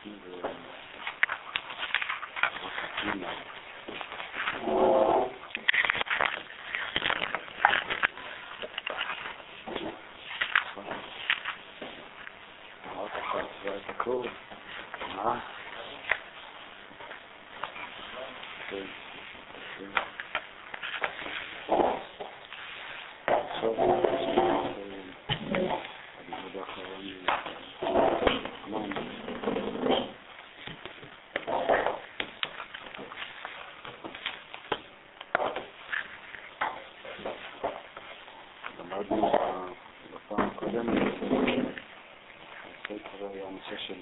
אנחנו ב... פנימה. אמרת לך, זה את הכול. מה? כן. כן. עכשיו, הלימוד האחרון, אמן. למדנו בפעם הקודמת, הספר היה הנושא של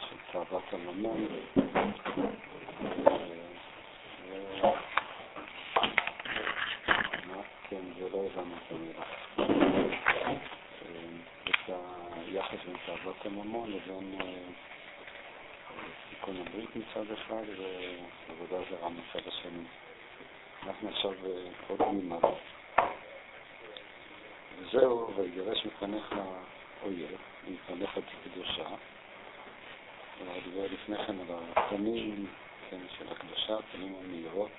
של תאוות הממון. כן, זה לא הבנו את המילה. את היחס בין תאוות הממון לבין תיקון הברית מצד אחד ועבודה זרה מצד השני. אנחנו עכשיו עוד מימד. וזהו, ויגרש מפניך האויב, מפניך קדושה. הוא דיבר לפני כן על הפנים כן, של הקדושה, הפנים המאירות,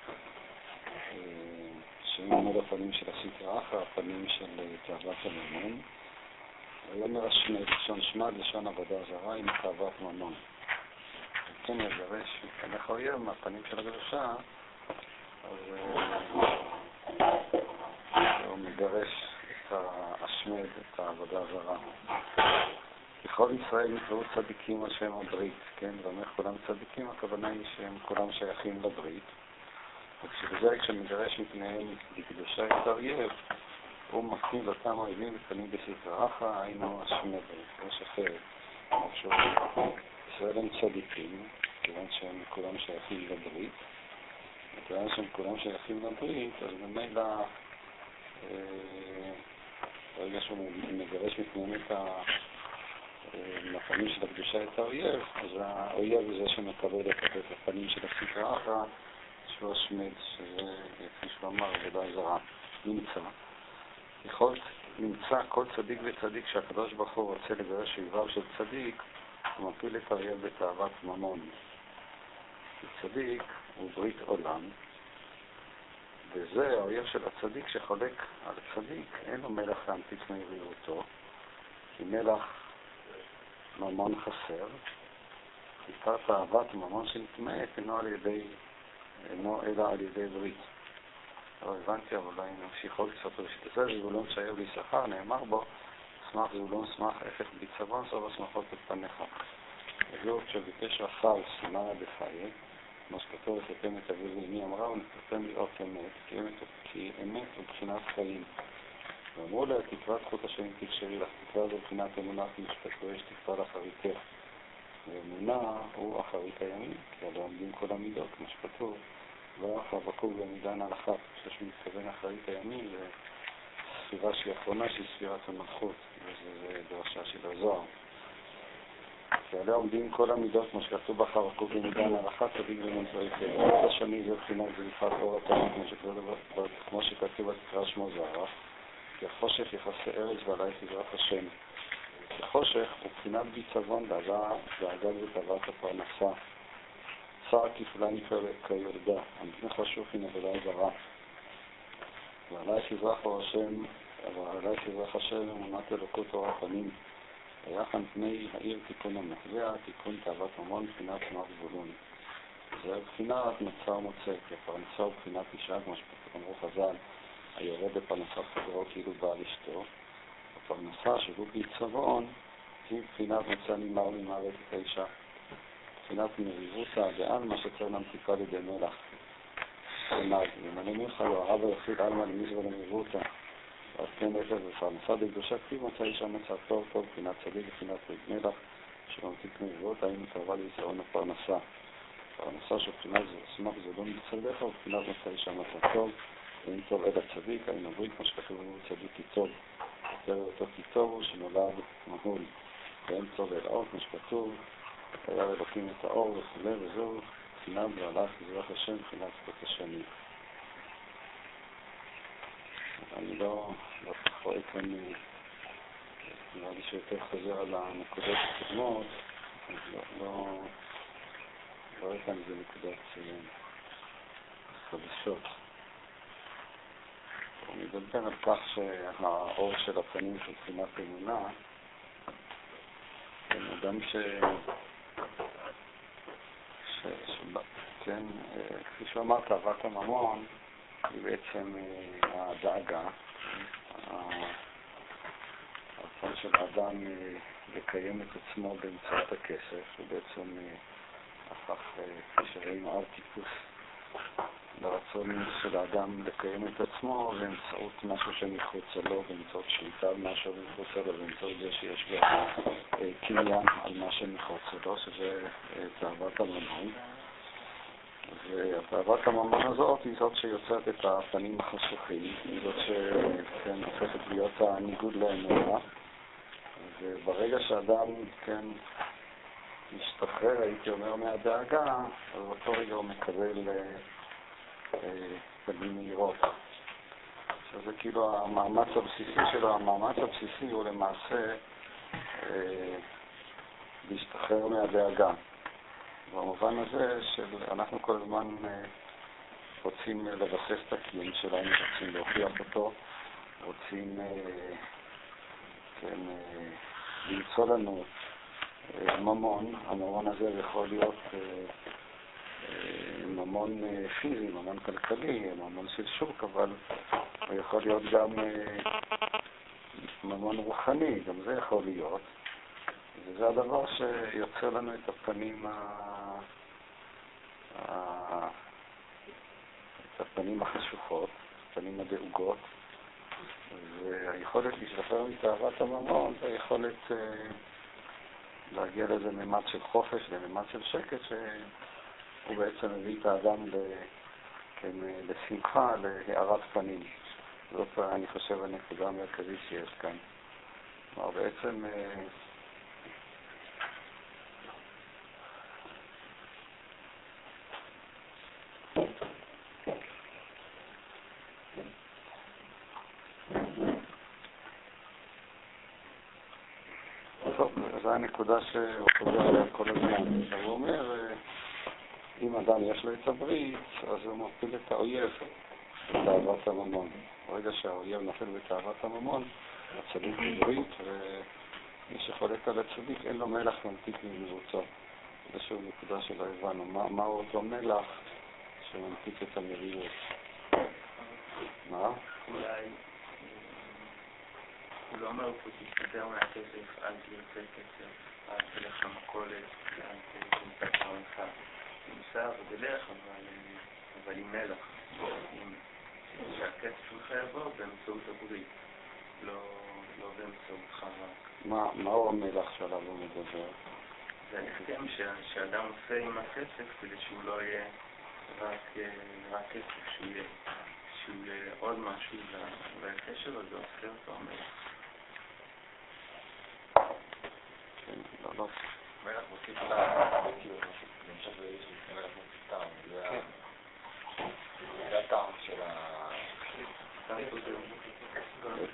שהם עמוד הפנים של הסטרא אחרא, הפנים של תאוות הממון. ויאמר השמד, לשון שמד, לשון עבודה זרה, עם תאוות ממון. כן, יגרש מפניך האויב מהפנים של הקדושה, אז הוא מגרש את השמד, את העבודה הזרה. בכל ישראל נקראו צדיקים על שם הברית, כן? ואומר כולם צדיקים, הכוונה היא שהם כולם שייכים לברית. וכשבזה, כשמגרש מפניהם בקדושה את האויב, הוא מקטין לאותם אויבים ופנים אחרא, היינו השמד, יש אחרת. ישראל הם צדיקים, כיוון שהם כולם שייכים לברית. מכיוון שהם כולם שייכים לברית, אז ממילא ברגע שהוא מגרש מפניהם את הפנים של הקדושה את האויב, אז האויב הוא זה שמקבל את הפנים של אחרא, שהוא השמד, שזה, כפי שהוא אמר, עבודה זרה, נמצא. יכול נמצא כל צדיק וצדיק שהקדוש ברוך הוא רוצה לגרש אויביו של צדיק, הוא מפיל את האויב בתאוות ממון. צדיק הוא ברית עולם, וזה האויב של הצדיק שחולק על הצדיק, אין לו מלח להמתיק מהיריותו, כי מלח ממון חסר, עיקר תאוות ממון שנטמאת אינו ידי, אינו אלא על ידי ברית. לא הבנתי, אבל אולי נמשיך עוד קצת ראשית זה, זבולון שהיה בלי שכר, נאמר בו, שמח זבולון שמח אפת ביצבון, סוף השמחות בפניך. וזהו כשביקש רחב שנאה בחיי, כמו שכתוב, ותתם את אבי ואמי אמרה, ונתתם לראות אמת, כי אמת, כי הוא בחינת חיים. ואמרו לה, תקוות חוט השם תקשרי לך, תקווה זו בחינת אמונת משפט ויש תקווה לאחריתך. ואמונה הוא אחרית הימים, כי הלא עומדים כל המידות, כמו שכתוב, ואחר בקור במידן על אחת, שיש מתכוון אחרית הימים, זה ספירה שהיא אחרונה, שהיא ספירת המלכות, וזה דרשה של הזוהר. שעליה עומדים כל המידות, כמו שכתוב באחר עקוב במידן על אחת, צדיק ומנזרי חלק. כל השני זה בחינת זריחת אור התאים, כמו שכתוב בתקרא שמו זרח, כי החושך יחסי ארץ ועלייך יזרח השם. החושך הוא בחינת ביצבון דאגה ותאוות הפרנסה. צער כפליים כירדה, המפני חשוך היא נבלה זרה. ועלייך יזרח אור השם, ועלייך יזרח השם אמונת אלוקות אור הפנים. ויחן פני העיר תיקון המחזע, תיקון תאוות ממון, מבחינת שמר זבולון. זה בחינת מצר מוצא, כי הפרנסה הוא בחינת אישה, כמו שאמרו חז"ל, היורד בפרנסת חברו כאילו בעל אשתו. הפרנסה שהוא בעיצבון היא בחינת מצא נמר ממוות את האישה. בחינת מריבותא בעלמא שצריך להמתיקה לידי מלח. כלומר, ימלא מיכה לא הרב היחיד עלמא למזבא למריבותא. אז כן נפש ופרנסה בקדושה כתיב מצא אישה מצא טוב טוב, בחינת צדיק ברית מלח, שממתיק מריבות, האם קרבה לישראל הפרנסה. פרנסה של בחינת סמך זה לא מצדך, ובחינת מצא אישה מצא טוב, ואם טוב עד הצדיק, האם הברית, כמו שכתוב צדיק כי טוב. יותר אותו כי טוב הוא שנולד מהול. ואין טוב אל האור, כמו שכתוב, היה אלוקים את האור וכו', וזהו בחינת והלך מזרח השם, בחינת זכות השני. אני לא, רואה כאן נראה לי שיותר חוזר על הנקודות הקודמות, אז לא, לא, לא הייתה מזה נקודת חדשות. הוא מדבר על כך שהאור של הפנים של בחינת אמונה, אדם ש... ש... ש... כן, אה, כפי שאמרת, אהבת הממון היא בעצם אה, הדאגה, הרצון של האדם אה, לקיים את עצמו באמצעות הכסף, הוא בעצם הפך, כפי שראינו, אב טיפוס לרצון של האדם לקיים את עצמו באמצעות משהו שמחוצה לו, באמצעות שליטה על משהו מחוצה לו, באמצעות זה שיש לו אה, קניין על מה שמחוצה לו, שזה אה, תאוות הממון. והתאוות הממון הזאת היא זאת שיוצרת את הפנים החשוכים, היא זאת שכן הופכת להיות הניגוד לאמונה. וברגע שאדם, כן, משתחרר, הייתי אומר, מהדאגה, אז באותו רגע הוא מקבל אה, פנים מהירות. שזה כאילו המאמץ הבסיסי שלו, המאמץ הבסיסי הוא למעשה אה, להשתחרר מהדאגה. במובן הזה שאנחנו כל הזמן אה, רוצים לבסס את הקיום שלנו, רוצים להוכיח אותו, רוצים אה, כן, אה, למצוא לנו אה, ממון. הממון הזה יכול להיות אה, ממון אה, פיזי, ממון כלכלי, ממון של שוק, אבל הוא יכול להיות גם אה, ממון רוחני, גם זה יכול להיות. וזה הדבר שיוצר לנו את הפנים, ה... את הפנים החשוכות, הפנים הדאוגות, והיכולת להשתחרר מתאוות הממון זה היכולת אה, להגיע לאיזה ממד של חופש, לממד של שקט, ש... הוא בעצם מביא את האדם כן, לשמחה, להארת פנים. זאת, אני חושב, הנקודה המרכזית שיש כאן. כלומר, בעצם... זו הנקודה שהוא חוזר עליה כל הזמן. הוא אומר, אה, אם אדם יש לו את הברית, אז הוא מפיל את האויב בתאוות הממון. ברגע שהאויב נופל בתאוות הממון, הצדיק בברית, ומי שחולק על הצדיק אין לו מלח ממתיק ממרוצו. זה שוב נקודה שלא הבנו. מה, מהו אותו מלח שממתיק את המרירות? מה? אולי לא אומר פה תסתדר מהכסף, אל תרצה כסף, אל תלך למכולת, אל תמצא פרנסה. בשר ודלך, אבל, עם מלח. שהכסף שלך יבוא באמצעות הברית, לא, לא באמצעותך רק. מה, מהו המלח שעליו הוא מדבר? זה ההסכם שאדם עושה עם הכסף כדי שהוא לא יהיה רק, כסף, שהוא יהיה עוד משהו, והקשר הזה עושה אותו המלח. כן, לא, לא. מלח מוסיף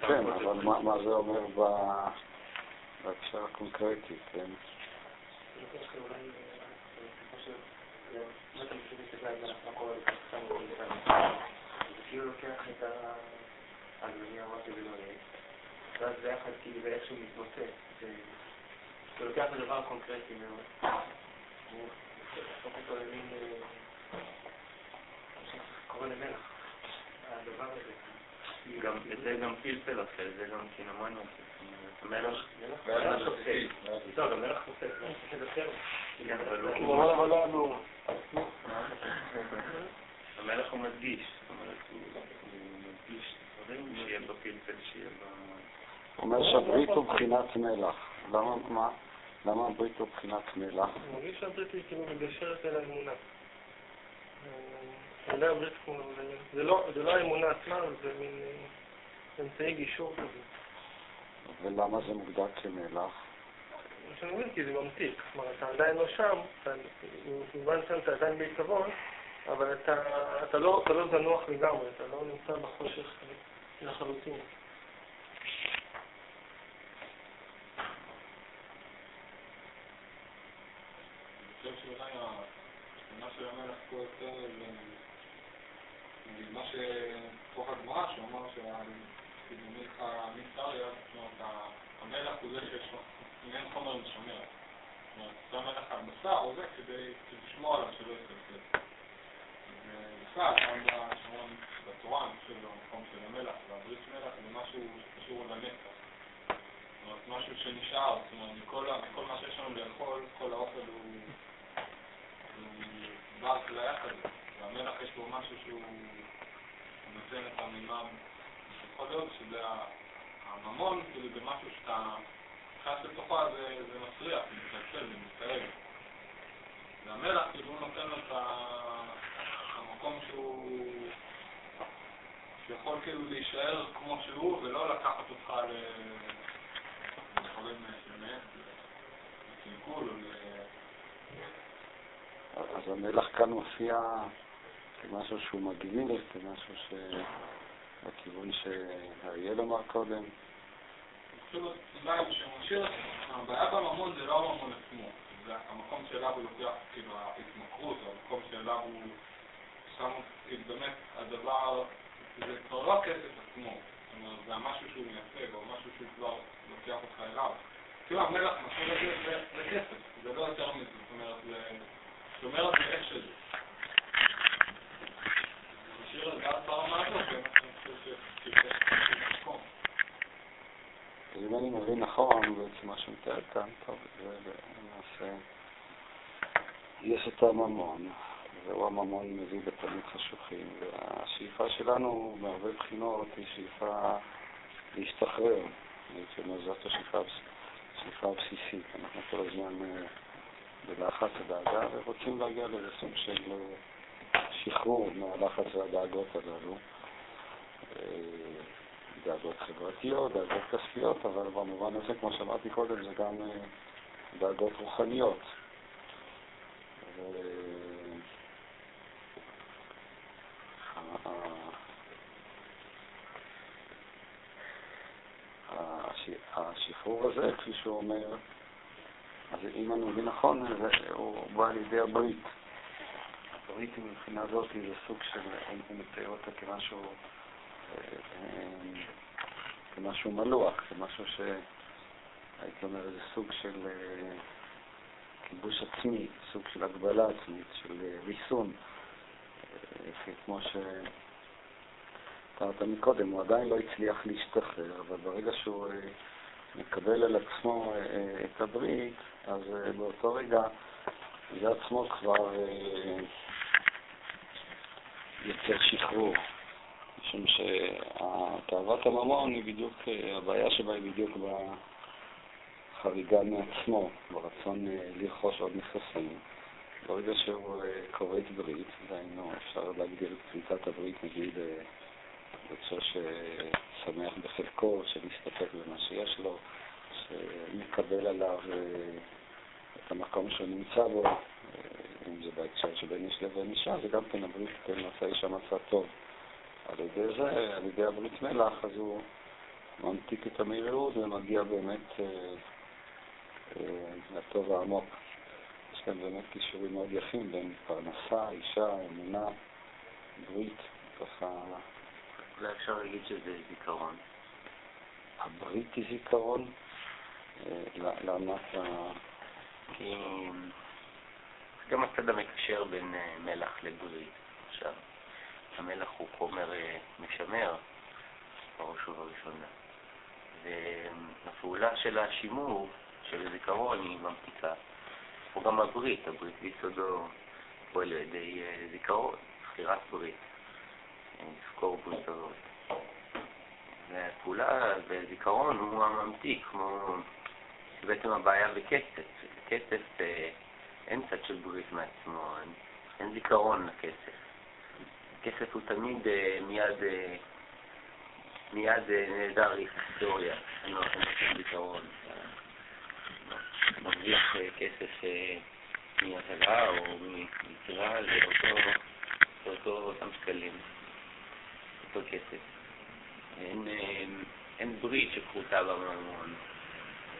כן, אבל מה זה אומר בהקשר הקונקרטי, כן? כאילו לוקח את העגבנייה, אמרתי ולא ואז ביחד כאילו זה איכשהו מתמוטט. זה לוקח את הדבר הקונקרטי מאוד. להפוך אותו למין... קורא למלח. הדבר הזה. גם, זה גם פלפל עושה, זה גם קינמון עושה. מלח, מלח עושה. לא, גם מלח עושה, המלח הוא מדגיש, זאת אומרת, הוא מדגיש דברים שיהיה בפלפל, שיהיה ב... הוא אומר שהברית הוא בחינת מלח. למה, מה? למה הברית הוא בחינת מלח? אני מרגיש שהברית היא כאילו מגשרת אל האמונה. אולי הברית לא, זה לא האמונה עצמה, זה מין אה, אמצעי גישור כזה. ולמה זה מוגדר כמלח? אני מבין, כי זה ממתיק. כלומר, אתה עדיין לא שם, במובן מסוים אתה עדיין בעיקבון, אבל אתה לא, לא זנוח לגמרי, אתה לא נמצא בחושך לחלוטין. אולי השכונה של המלך פה יותר, נגיד מה שתוך הגמרא, שהוא אמר כאילו מצריה, זאת אומרת, המלך הוא זה שיש לו, חומר משמר. זאת אומרת, שם מלך על בשר או זה כדי לשמור עליו שלא יתקלקל. ובכלל, גם בתורה, אני חושב, במקום של המלך והברית מלך, זה משהו שקשור לנצח. זאת אומרת, משהו שנשאר, זאת אומרת, מכל מה שיש לנו לאכול, כל האוכל הוא, בר כליה כזה, והמלח יש בו משהו שהוא נותן את המימד, יכול להיות שזה הממון, כאילו זה משהו שאתה נכנס לתוכו, זה, מסריח, זה מתקלקל, זה מסתרג. והמלח, כאילו הוא נותן לו את המקום שהוא... שיכול כאילו להישאר כמו שהוא ולא לקחת אותך ל... אז המלח כאן מופיע כמשהו שהוא מגניב, כמשהו ש... בכיוון שאריאל אמר קודם. הבעיה בממון זה לא הממון עצמו, זה המקום שאליו הוא לוקח, כאילו, ההתמכרות, המקום שאליו הוא שם, כאילו, באמת, הדבר, זה כבר לא הכסף עצמו, זאת אומרת, זה המשהו שהוא מייצג, או משהו שהוא כבר לוקח אותך אליו. כאילו המלח משאיר את זה לכסף, זה לא יותר מזה, זאת אומרת, זה שומר על איך שזה. משאיר זה ברמה הזאת, זה אם אני מבין נכון, בעצם מה שמתאר כאן, טוב, זה למעשה, יש את הממון, והוא הממון מביא בתלמיד חשוכים, והשאיפה שלנו מהרבה בחינות היא שאיפה להשתחרר, זאת השאיפה הבסיסית. אנחנו כל הזמן אה, בלחץ הדאגה ורוצים להגיע לאיזה סוג של אה, שחרור מהלחץ והדאגות הללו. אה, דאגות חברתיות, דאגות כספיות, אבל במובן הזה, כמו שאמרתי קודם, זה גם דאגות רוחניות. השחרור הזה, כפי שהוא אומר, אז אם אני מבין נכון, הוא בא על ידי הברית. הברית מבחינה זאת זה סוג של, הוא מתאר אותה כמשהו, כמשהו מלוח, כמשהו ש... הייתי אומר, זה סוג של כיבוש עצמי, סוג של הגבלה עצמית, של ריסון, כמו ש... אמרת מקודם, הוא עדיין לא הצליח להשתחרר, אבל ברגע שהוא אה, מקבל על עצמו אה, את הברית, אז אה, באותו רגע זה עצמו כבר יוצר שחרור. משום שתאוות הממון היא בדיוק, הבעיה שבה היא בדיוק בחריגה מעצמו, ברצון לרכוש עוד נכסים. ברגע שהוא כורת ברית, דהיינו אפשר להגדיר את קליטת הברית נגיד יוצא ששמח בחלקו, שמסתפק במה שיש לו, שמקבל עליו אה, את המקום שהוא נמצא בו, אה, אם זה בהקשר שבין איש לבין אישה, זה גם כן הברית כן עשה אישה מצא טוב. על ידי זה, על ידי הברית מלח, אז הוא ממתיק את המהירות ומגיע באמת אה, לטוב העמוק. יש כאן באמת קישורים מאוד יפים בין פרנסה, אישה, אמונה, ברית, ככה אולי אפשר להגיד שזה זיכרון. הברית היא זיכרון? אה, אתה... כי זה גם הצד המקשר בין אה, מלח לברית. עכשיו, המלח הוא חומר אה, משמר, בראש ובראשונה. והפעולה של השימור, של הזיכרון, היא ממתיקה. הוא גם הברית, הברית ביסודו פועל על ידי זיכרון, בחירת ברית. לזכור בריתות. והפעולה בזיכרון הוא הממתיק, כמו בעצם הבעיה בכסף. בכסף אה, אין צד של ברית מעצמו, אין, אין זיכרון לכסף. כסף הוא תמיד אה, מיד, אה, מיד נהדר היסטוריה, אין לו זיכרון. מרוויח כסף מהטלה או מיצירה זה אותו, אותם שקלים. אותו כסף. אין, אין ברית שכרותה בממון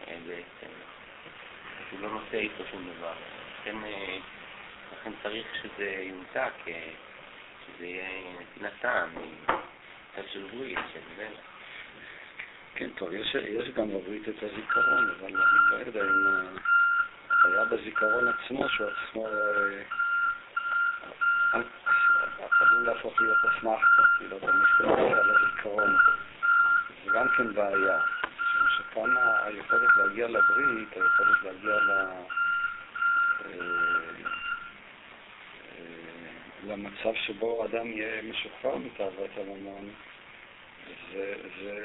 בעצם. הוא לא נושא איתו שום דבר. לכן לכן צריך שזה יומתק, אה, שזה יהיה נתינת טעם, מצד של ברית, של מלח. כן, טוב, יש, יש גם בברית את הזיכרון, אבל אני לא יודע אם היה בזיכרון עצמו, שהוא עצמו אה, אה, עלול להפוך להיות אסמכתה, כאילו, אתה מסתכל על הזיכרון. זה גם כן בעיה, שכאן היכולת להגיע לברית, היכולת להגיע ל... אה, אה, למצב שבו אדם יהיה משוחרר מתאוות הממון, זה, זה,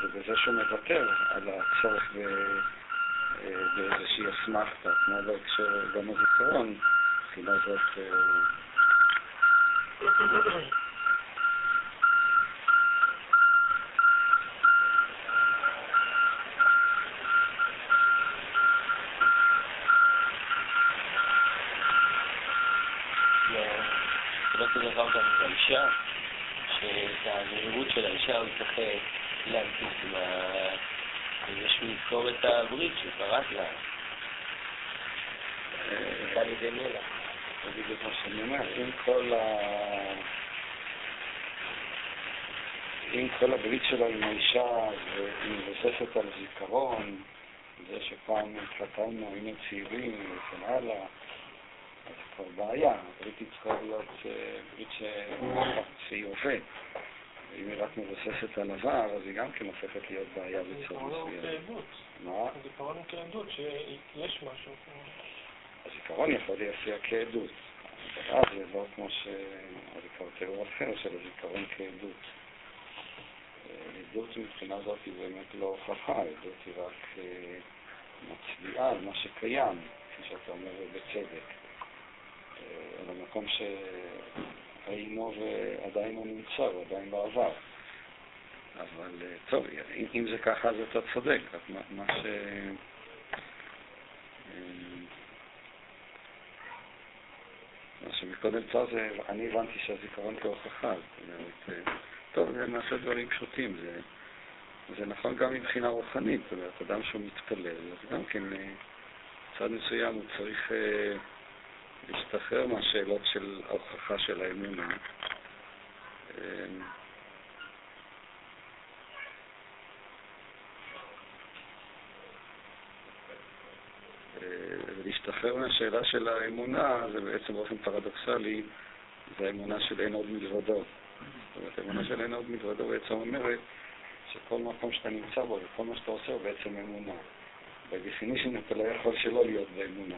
זה בזה שהוא מוותר על הצורך אה, באיזושהי אסמכתה, כמו בהקשר גם הזיכרון, מבחינה זאת אה, זה לא אותו דבר גם את האישה, שאת הנראות של אה, להנפיק מה... שהוא יזכור את הברית שהוא פרט לה. אה, על ידי מלח. זה בדיוק מה שאני אומר, אם כל ה... אם כל הברית שלו עם האישה מבוססת על זיכרון, זה שפעם התחתנו, היינו צעירים וכן הלאה, אז כבר בעיה. הברית צריכה להיות אה, ברית שהיא הווה. אם היא רק מבוססת על עבר, אז היא גם כן הופכת להיות בעיה בצורה מסוימת. מה? זיכרון הוא כעדות, שיש משהו. הזיכרון יכול להופיע כעדות. זה לא כמו ש... כבר תיאור אחר של הזיכרון כעדות. אה, עדות מבחינה זאת היא באמת לא הוכחה, עדות היא רק אה, מצביעה על מה שקיים, כפי שאתה אומר בצדק. אה, על המקום שהיינו ועדיין הוא נמצא, הוא עדיין בעבר. אבל אה, טוב, אם, זה ככה אז אתה צודק, רק מה, ש... אה, מה שמקודם צר זה, אני הבנתי שהזיכרון כהוכחה, זאת אומרת, אה, טוב, זה נעשה דברים פשוטים, זה, זה נכון גם מבחינה רוחנית, זאת אומרת, אדם שהוא מתפלל, אז גם כן, אה, צד מסוים הוא צריך להשתחרר מהשאלות של ההוכחה של האמונה. אה, ולהשתחרר מהשאלה של האמונה, זה בעצם באופן פרדוקסלי, זה האמונה של אין עוד מלבדו. זאת אומרת, האמונה של אין עוד מלבדו בעצם אומרת שכל מקום שאתה נמצא בו וכל מה שאתה עושה הוא בעצם אמונה. ב-definition אתה לא יכול שלא להיות באמונה.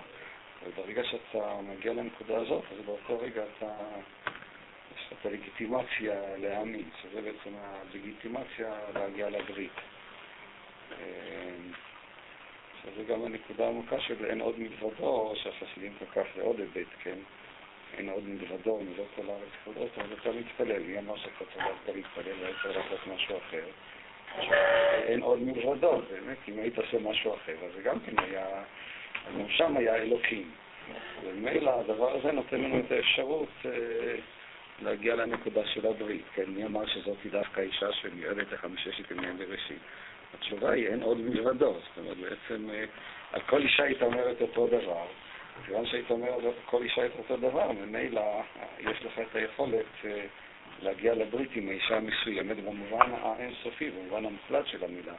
וברגע שאתה מגיע לנקודה הזאת, אז באותו רגע אתה, יש לך את הלגיטימציה להאמין, שזה בעצם הלגיטימציה להגיע לברית. אה, שזה גם הנקודה העמוקה של אין עוד מלבדו, שהחסידים כל כך זה עוד היבט, כן? אין עוד מלבדו, מלוא כל הארץ כבודו, אז אתה מתפלל. מי אמר שאתה צריך להתפלל ואתה לעשות משהו אחר? אין עוד מלבדו, באמת, אם היית עושה משהו אחר, אז זה גם כן היה, גם שם היה אלוקים. וממילא הדבר הזה נותן לנו את האפשרות אה, להגיע לנקודה של הברית, כן? מי אמר שזאת דווקא אישה שמיועדת לחמששת ימי בראשית? התשובה היא אין עוד מלבדו, זאת אומרת בעצם אה, על כל אישה היית אומרת אותו דבר, כיוון שהיית אומרת על כל אישה את אותו דבר, ממילא יש לך את היכולת אה, להגיע לברית עם האישה המסוימת במובן האינסופי, במובן המוחלט של המילה.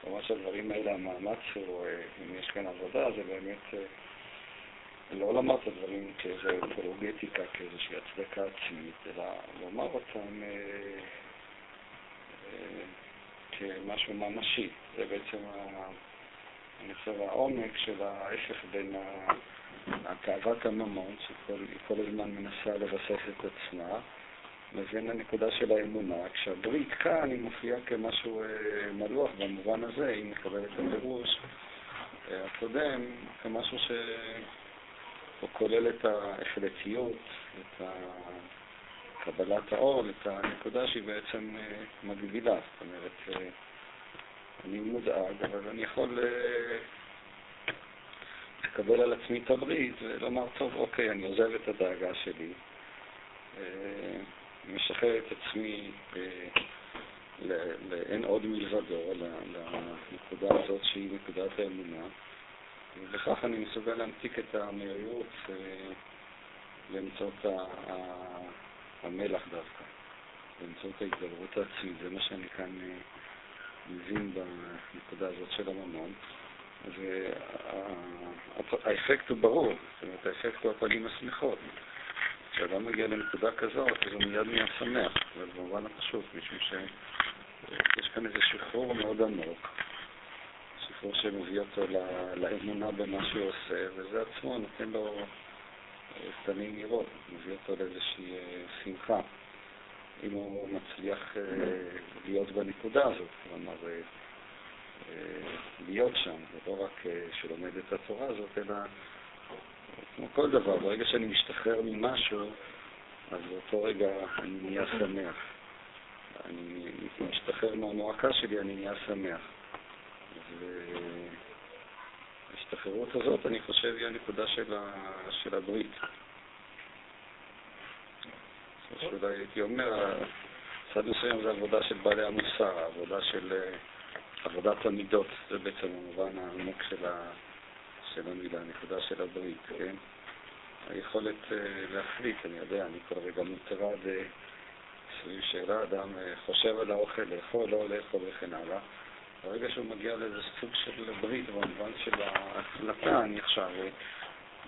כלומר שהדברים האלה, המאמץ הוא, אה, אם יש כאן עבודה, זה באמת אה, לא לומר את הדברים כאיזו אפולוגטיקה, כאיזושהי הצדקה עצמית, אלא לומר אותם אה, כמשהו ממשי. זה בעצם, אני חושב, העומק של ההפך בין תאוות הממון, שהיא כל הזמן מנסה לבסס את עצמה, לבין הנקודה של האמונה. כשהברית כאן היא מופיעה כמשהו אה, מלוח במובן הזה, אם נקבל את הפירוש אה, הקודם, כמשהו שהוא כולל את ההחלטיות, את קבלת האור, את הנקודה שהיא בעצם אה, מגבילה. זאת אומרת, אני מודאג, אבל אני יכול לקבל על עצמי את הברית ולומר, טוב, אוקיי, אני עוזב את הדאגה שלי, משחרר את עצמי אה, לאין עוד מלבדו, לנקודה הזאת שהיא נקודת האמונה, ובכך אני מסוגל להמתיק את המהירות אה, באמצעות המלח דווקא, באמצעות ההתגברות העצמית. זה מה שאני כאן אה, מבין בנקודה הזאת של הממון. והאפקט הוא ברור, זאת אומרת, האפקט הוא הפנים השמחות. כשאדם מגיע לנקודה כזאת, אז הוא מיד נהיה שמח, אבל במובן הפשוט, משום שיש כאן איזה שחרור מאוד עמוק, שחרור שמביא אותו לאמונה במה שהוא עושה, וזה עצמו נותן לו אה, פנים נראות, מביא אותו לאיזושהי אה, שמחה. אם הוא מצליח אה, להיות בנקודה הזאת, כלומר, אה, אה, להיות שם, ולא רק אה, שלומד את התורה הזאת, אלא כמו כל דבר, ברגע שאני משתחרר ממשהו, אז באותו רגע אני נהיה שמח. אני משתחרר מהמועקה שלי, אני נהיה שמח. וההשתחררות הזאת, אני חושב, היא הנקודה של, ה... של הברית. שאולי הייתי אומר, צד מסוים זה עבודה של בעלי המוסר, העבודה של אה, עבודת המידות, זה בעצם המובן העמוק של, ה... של המילה, הנקודה של הברית, כן? היכולת uh, להחליט, אני יודע, אני כל רגע מוטרד uh, סביב שאלה, אדם uh, חושב על האוכל, לאכול, לא לאכול וכן הלאה. ברגע שהוא מגיע לאיזה סוג של ברית, במובן של ההחלטה, אני עכשיו,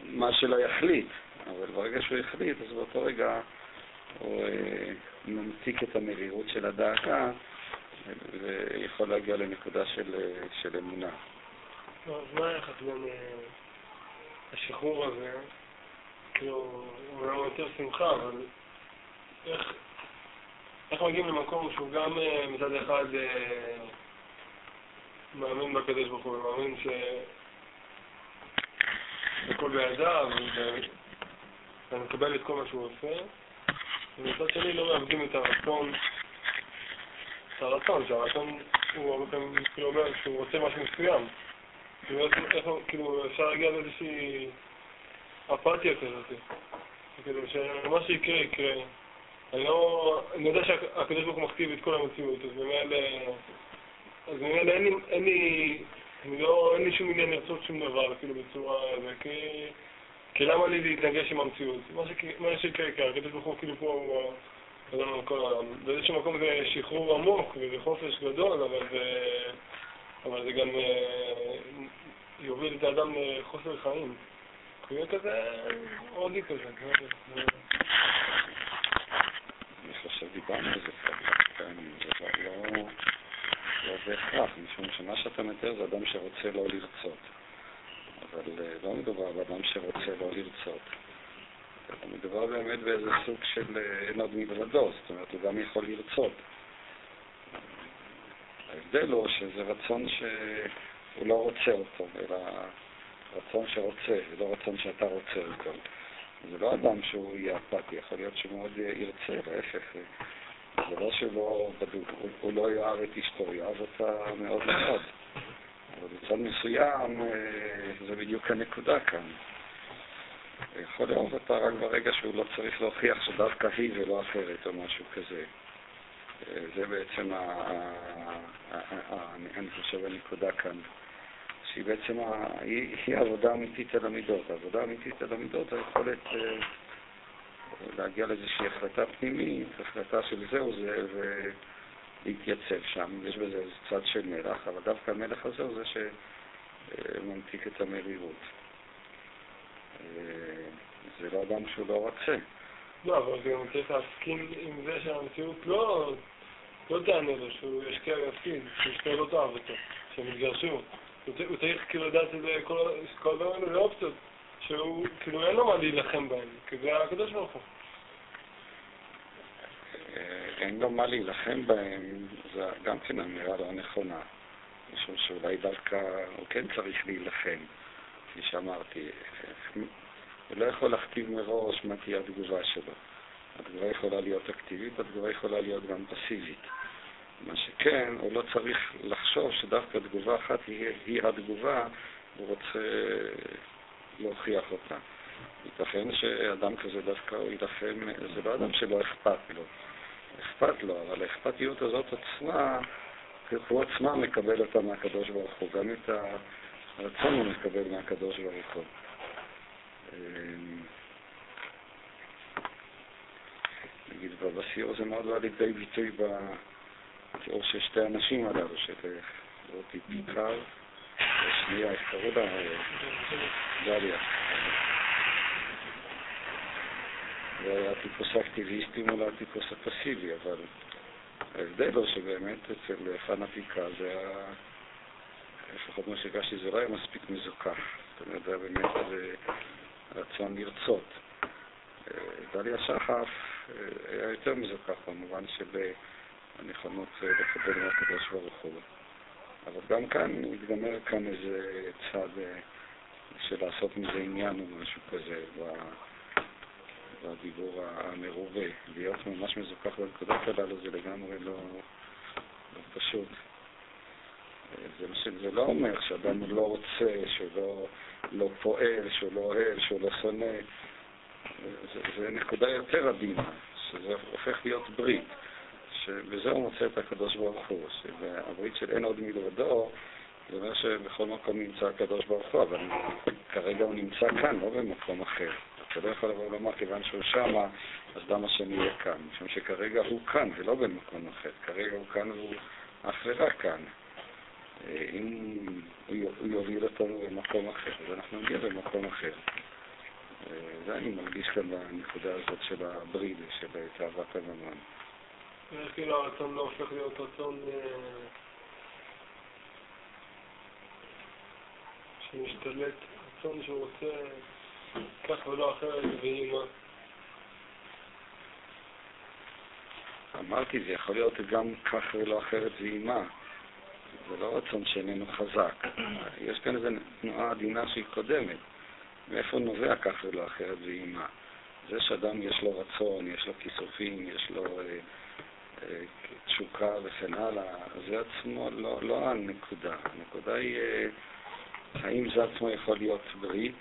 מה שלא יחליט, אבל ברגע שהוא יחליט, אז באותו רגע הוא ממתיק את המרירות של הדאגה ויכול להגיע לנקודה של, של אמונה. אז מה היחס בין השחרור הזה, כאילו, אולי יותר שמחה, אבל איך, איך מגיעים למקום שהוא גם מצד אחד מאמין בקדוש ברוך הוא, ומאמין שהכל בידיו, ומקבל את כל מה שהוא עושה, ומצד שני לא מאבדים את הרצון, את הרצון, שהרצון הוא הרבה פעמים כאילו אומר שהוא רוצה משהו מסוים. כאילו, כאילו אפשר להגיע לאיזושהי אפתיה כזאת. כאילו, שמה שיקרה, יקרה. אני לא... אני יודע שהקדוש ברוך הוא מכתיב את כל המציאות, אז ממילא... אז ממילא אין לי... אין לי... אני לא... אין לי שום עניין לרצות שום דבר, כאילו, בצורה... כי... כי למה לי להתנגש עם המציאות? מה שיקרה יקרה, הקדוש ברוך הוא כאילו פה העולם. באיזשהו מקום זה שחרור עמוק וזה חופש גדול, אבל זה... אבל זה גם יוביל את האדם לחוסר חיים. יהיה כזה הודי כזה. אני חושב דיברנו על זה זה לא... לא בהכרח, משום שמה שאתה מתאר זה אדם שרוצה לא לרצות. אבל לא מדובר באדם שרוצה לא לרצות. מדובר באמת באיזה סוג של אין עוד זאת אומרת, הוא גם יכול לרצות. ההבדל הוא שזה רצון שהוא לא רוצה אותו, אלא רצון שרוצה, לא רצון שאתה רוצה אותו. זה לא אדם שהוא יהיה אפתי, יכול להיות שהוא מאוד ירצה, להפך. זה לא שלא בדוק, הוא, הוא לא יאהב את אשתו, יאהב אותה מאוד מאוד. אבל בצד מסוים זה בדיוק הנקודה כאן. יכול לאהוב אותה רק ברגע שהוא לא צריך להוכיח שדווקא היא ולא אחרת או משהו כזה. זה בעצם, אני חושב, הנקודה כאן, שהיא בעצם, היא העבודה האמיתית על המידות. העבודה האמיתית על המידות זה היכולת להגיע לאיזושהי החלטה פנימית, החלטה של זהו זה, ולהתייצב שם. יש בזה איזה צד של מלח, אבל דווקא המלח הזה הוא זה שממתיק את המרירות. זה לא אדם שהוא לא רוצה. לא, אבל גם צריך להסכים עם זה שהמציאות לא, לא תענה לו, שהוא ישקיע ויפסיד, שאשתו לא תאהב אותו, שהם יתגרשו. הוא צריך כאילו לדעת את זה, כל הדברים האלה זה אופציות, שהוא כאילו אין לו מה להילחם בהן, כי זה הקדוש ברוך הוא. אין לו מה להילחם בהם, זה גם כן אמירה לא נכונה. משום שאולי דווקא הוא כן צריך להילחם, כפי שאמרתי. הוא לא יכול להכתיב מראש מה תהיה התגובה שלו. התגובה יכולה להיות אקטיבית, התגובה יכולה להיות גם פסיבית. מה שכן, הוא לא צריך לחשוב שדווקא תגובה אחת היא, היא התגובה, הוא רוצה להוכיח אותה. ייתכן שאדם כזה דווקא הוא יילחם, זה לא אדם שלא אכפת לו. אכפת לו, אבל האכפתיות הזאת עצמה, הוא עצמה מקבל אותה מהקדוש ברוך הוא, גם את רצון הוא מקבל מהקדוש ברוך הוא. אמ, נגיד, בסיור זה מאוד בא לידי ביטוי בתיאור של שתי הנשים הללו, של רותי פיקר, השנייה, איך קראו לה? דליה. זה היה הטיפוס האקטיביסטי מול הטיפוס הפסיבי, אבל ההבדל הוא שבאמת אצל חנה פיקה זה היה, לפחות מה שהרגשתי, זה לא היה מספיק מזוכח. זאת אומרת, זה היה באמת רצון לרצות. דליה שחף היה יותר מזוכח במובן של הנכונות לקבל מהקדוש ברוך הוא. אבל גם כאן מתגמר כאן איזה צד של לעשות מזה עניין או משהו כזה בדיבור המרובה. להיות ממש מזוכח בנקודות הללו זה לגמרי לא, לא פשוט. זה, זה לא אומר שאדם לא רוצה, שהוא לא, פועל, שהוא לא אוהב, שהוא לא שונא. זה נקודה יותר עדינה, שזה הופך להיות ברית. שבזה הוא מוצא את הקדוש ברוך הוא, שהברית של אין עוד מלבדו, זה אומר שבכל מקום נמצא הקדוש ברוך הוא, אבל כרגע הוא נמצא כאן, לא במקום אחר. אתה לא יכול לבוא ולומר, כיוון שהוא שמה, אז למה שאני אהיה כאן? משום שכרגע הוא כאן ולא במקום אחר. כרגע הוא כאן והוא אך ורק כאן. אם הוא יוביל אותנו במקום אחר, אז אנחנו נהיה במקום אחר. זה אני מרגיש כאן בנקודה הזאת של הברית, של תאוות הממון. כאילו הרצון לא הופך להיות רצון שמשתלט, רצון שהוא רוצה כך ולא אחרת ואימא. אמרתי, זה יכול להיות גם כך ולא אחרת ואימה. זה לא רצון שאיננו חזק. יש כאן איזו תנועה עדינה שהיא קודמת. מאיפה נובע כך ולא אחרת ואימה? זה שאדם יש לו רצון, יש לו כיסופים, יש לו אה, אה, תשוקה וכן הלאה, זה עצמו לא, לא הנקודה. הנקודה היא אה, האם זה עצמו יכול להיות ברית,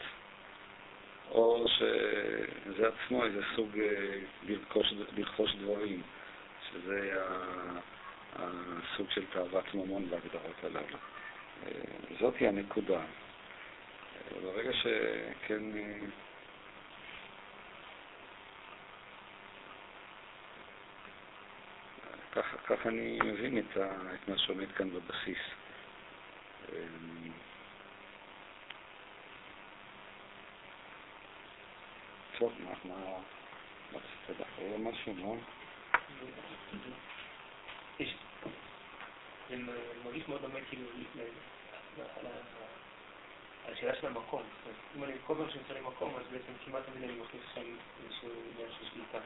או שזה עצמו איזה סוג אה, לרכוש, לרכוש דברים, שזה הסוג של תאוות ממון בהגדרות הללו. זאתי הנקודה. ברגע שכן... ככה, ככה אני מבין את, ה, את מה שעומד כאן בבסיס. טוב, מה, מה, רצית להכריע משהו, לא? זה מרגיש מאוד דומה כאילו על השאלה של המקום. אם אני כל פעם שנמצא למקום, אז בעצם כמעט תמיד אני מכניס שם איזשהו עניין של שליטה.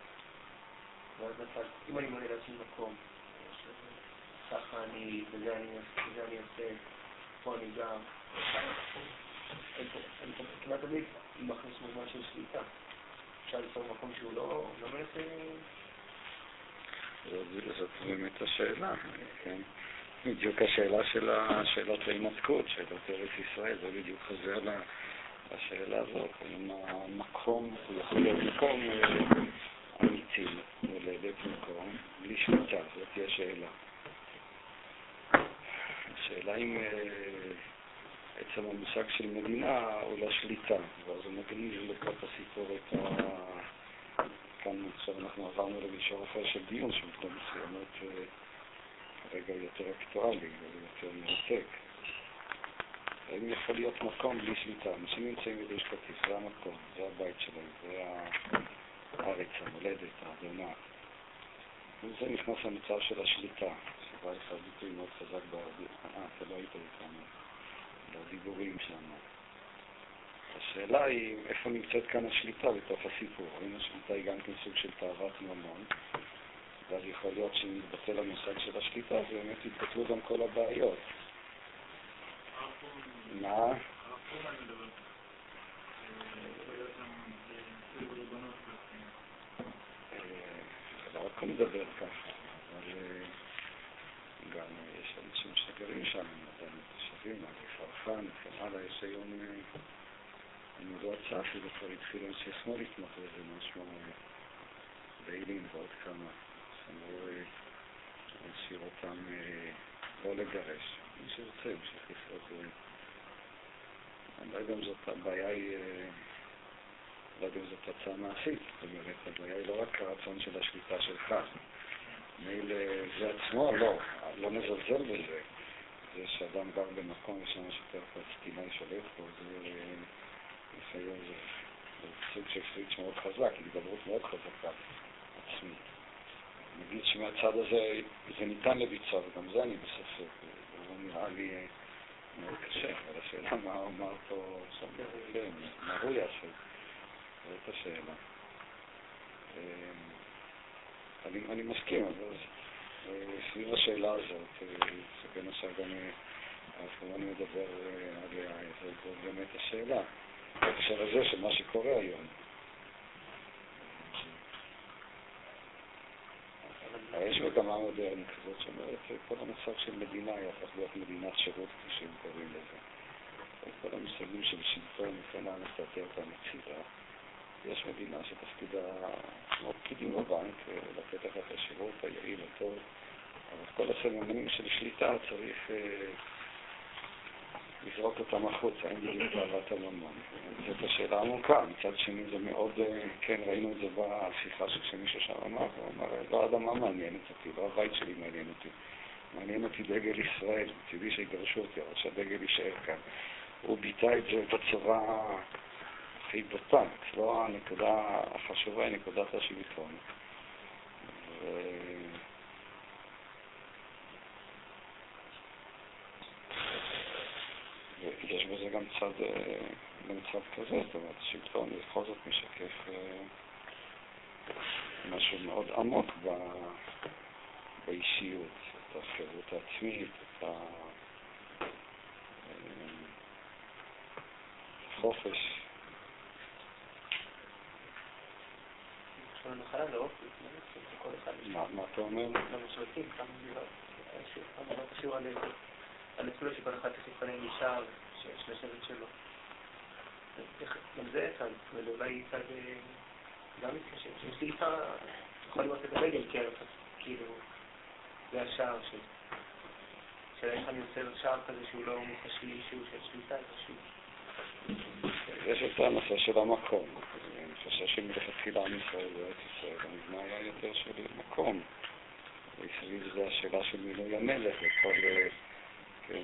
ואז נפל, אם אני מונה לעצמי מקום, ככה אני, בזה אני, עושה, פה אני גר, אני כמעט תמיד מכניס מובן של שליטה. אפשר ליצור מקום שהוא לא, לא מנסה... זאת באמת השאלה, כן? בדיוק השאלה של השאלות ההינתקות, שאלות ארץ ישראל, זה בדיוק חוזר לשאלה הזאת, אם המקום, הוא יכול להיות מקום אמיתי, מולדת מקום, בלי שליטה, זאת תהיה השאלה. השאלה אם עצם המושג של מדינה הוא לא שליטה, ואז הוא מגניב לקראת הסיפור את ה... כאן עכשיו אנחנו עברנו למישור אחר של דיון שמקום מסוימות הוא יותר אקטואלי, הוא יותר מרתק. האם יכול להיות מקום בלי שליטה? אנשים נמצאים בגוש קטיף, זה המקום, זה הבית שלהם, זה הארץ, המולדת, האדמה. וזה נכנס למצב של השליטה, שבא לך ביטוי מאוד חזק בדיבור. אה, אתה לא היית איתנו, בדיבורים שם. השאלה היא איפה נמצאת כאן השליטה בתוך הסיפור. האם השליטה היא גם כן סוג של תאוות ממון, ואז יכול להיות שאם יתבטל המושג של השליטה, אז באמת יתבטלו גם כל הבעיות. מה? לא רק מדבר ככה, אבל גם יש אנשים שגרים שם, עדיין תושבים, פרחן וכן הלאה, יש היום, אני לא הצעה אפילו כבר התחילו אנשי שמאל לתמוך בזה, משהו ביילין ועוד כמה. שאמרו להשאיר אותם לא לגרש. מי שרוצה ימשיך לחיות אולי גם זאת הבעיה היא, אה, לא יודע אם זאת הצעה מעשית, זאת אומרת, הבעיה היא לא רק הרצון של השליטה שלך. מילא זה עצמו, לא, לא נזלזל בזה. זה שאדם גר במקום ושם שוטר פלסטיני שולט בו, זה לפעמים זה סוג של סוויץ' מאוד חזק, התגברות מאוד חזקה עצמית. נגיד שמהצד הזה זה ניתן לביצוע, וגם זה אני בספק, זה נראה לי אה, מאוד קשה, אבל השאלה מה אמר פה, שם, כן, מה הוא יעשה, זאת השאלה. אה, אני, מסכים, אבל אה, סביב השאלה הזאת, שבין השאר גם האחרון מדבר עליה, זאת באמת השאלה. בהקשר הזה של מה שקורה היום. יש מגמה מודרנית כזאת שאומרת כל המושג של מדינה יהפך להיות מדינת שירות, כפי שהם קוראים לזה. כל המושגים של שלטון הלאה, לסתר אותם הצידה. יש מדינה שתפקידה, כמו פקידים בבנק, לתת לך את השירות היעיל, הטוב, אבל את כל הסממנים של שליטה צריך לזרוק אותם החוצה, אין בדיוק אהבת הממון. זאת השאלה העמוקה. מצד שני זה מאוד, כן, ראינו את זה בשיחה שמישהו שם אמר, הוא אמר, לא האדמה מעניינת אותי, לא הבית שלי מעניין אותי. מעניין אותי דגל ישראל, מצידי שיגרשו אותי, אבל שהדגל יישאר כאן. הוא ביטא את זה בצורה הכי בוטה, לא הנקודה החשובה היא נקודת השלטון. ו... ויש בזה גם צד, גם צד כזה, זאת אומרת, שלטון בכל זאת משקף משהו מאוד עמוק ב, באישיות, את החירות העצמית, את החופש. מה אתה אומר? עצמו שכל אחד צריך להתפלל אישה שיש לשבת שלו. גם זה צד, ואולי צד גם מתקשר. איתה, יכול לראות את הרגל כערך, כאילו, זה השער של... שאלה איך אני עושה שער כזה שהוא לא מוחש לי אישור של שליטה, איזשהו... יש את הנושא של המקום. אני חושב שמלכתחילה עם ישראל וארץ ישראל, המבנה היה יותר של מקום. וסביב זה השאלה של מילוי המלך וכל...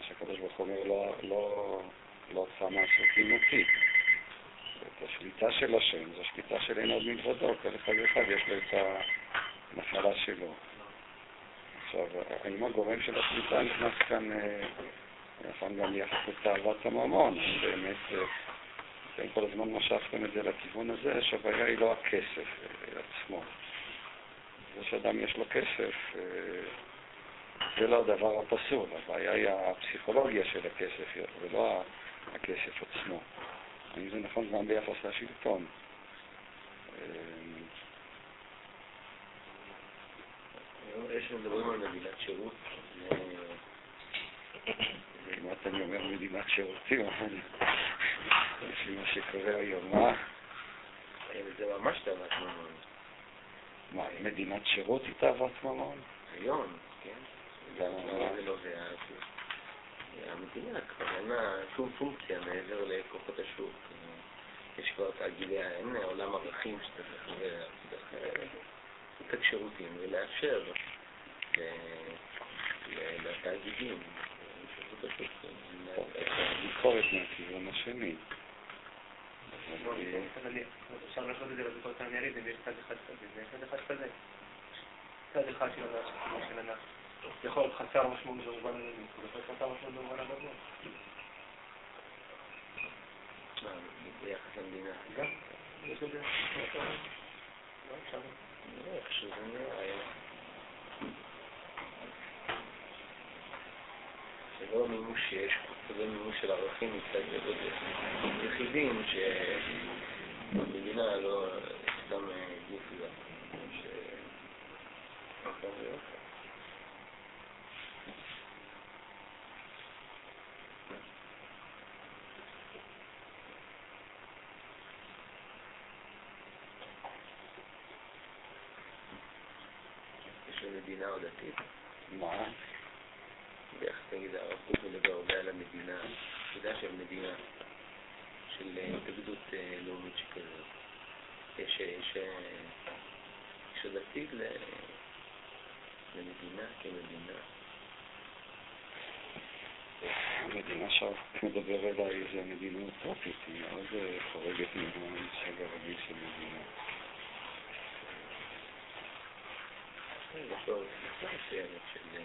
שהקדוש ברוך הוא אומר לא, לא, לא עשה מעשה תינוקי. את השליטה של השם, זו שליטה של אין עוד מלבדו, כל אחד ואחד יש לו את הנחלה שלו. עכשיו, האם הגורם של השליטה נכנס כאן, נכון גם יחס לתאוות הממון, באמת, אתם כל הזמן משכתם את זה לכיוון הזה, שהבעיה היא לא הכסף עצמו. זה שאדם יש לו כסף, זה לא הדבר הפסול, הבעיה היא הפסיכולוגיה של הכסף ולא הכסף עצמו. האם זה נכון גם ביחס לשלטון? יש מדברים על מדינת שירות. כמעט אני אומר מדינת שירותים, לפי מה שקורה היום, מה? זה ממש תאוות ממון. מה, מדינת שירות היא תאוות ממון? היום, כן. זה לא זה, המדינה כבר אין לה שום פונקציה מעבר לכוחות השוק. יש כבר תאגידי, אין עולם ערכים שצריך לתת שירותים ולאפשר לתאגידים, לכוחות השוק. ביקורת מהכיוון השני. אפשר לעשות את זה בביקורת העניינית, אם יש צד אחד כזה, וצד אחד כזה. צד אחד של יכול להיות חסר משמעות במובן הנמוך, זה יכול להיות חסר משמעות במובן הגבוה. ביחס למדינה. גם, יש לזה... לא אפשר. איך שזה נראה. זה לא מימוש שיש זה מימוש של ערכים מצד יחידים שהמדינה לא סתם גוף גם. מדינה או דתית? מה? ואיך תגיד, הרב קוק מדבר הרבה על המדינה, תפילה של מדינה. של אה, התאגדות אה, לאומית שכזאת. יש, יש, אה, למדינה כמדינה. המדינה שהרב מדבר אליי זה מדינה אוטופית, היא מאוד חורגת מהמושג הרגיל של מדינה. לו תפיסה מסוימת של... אה,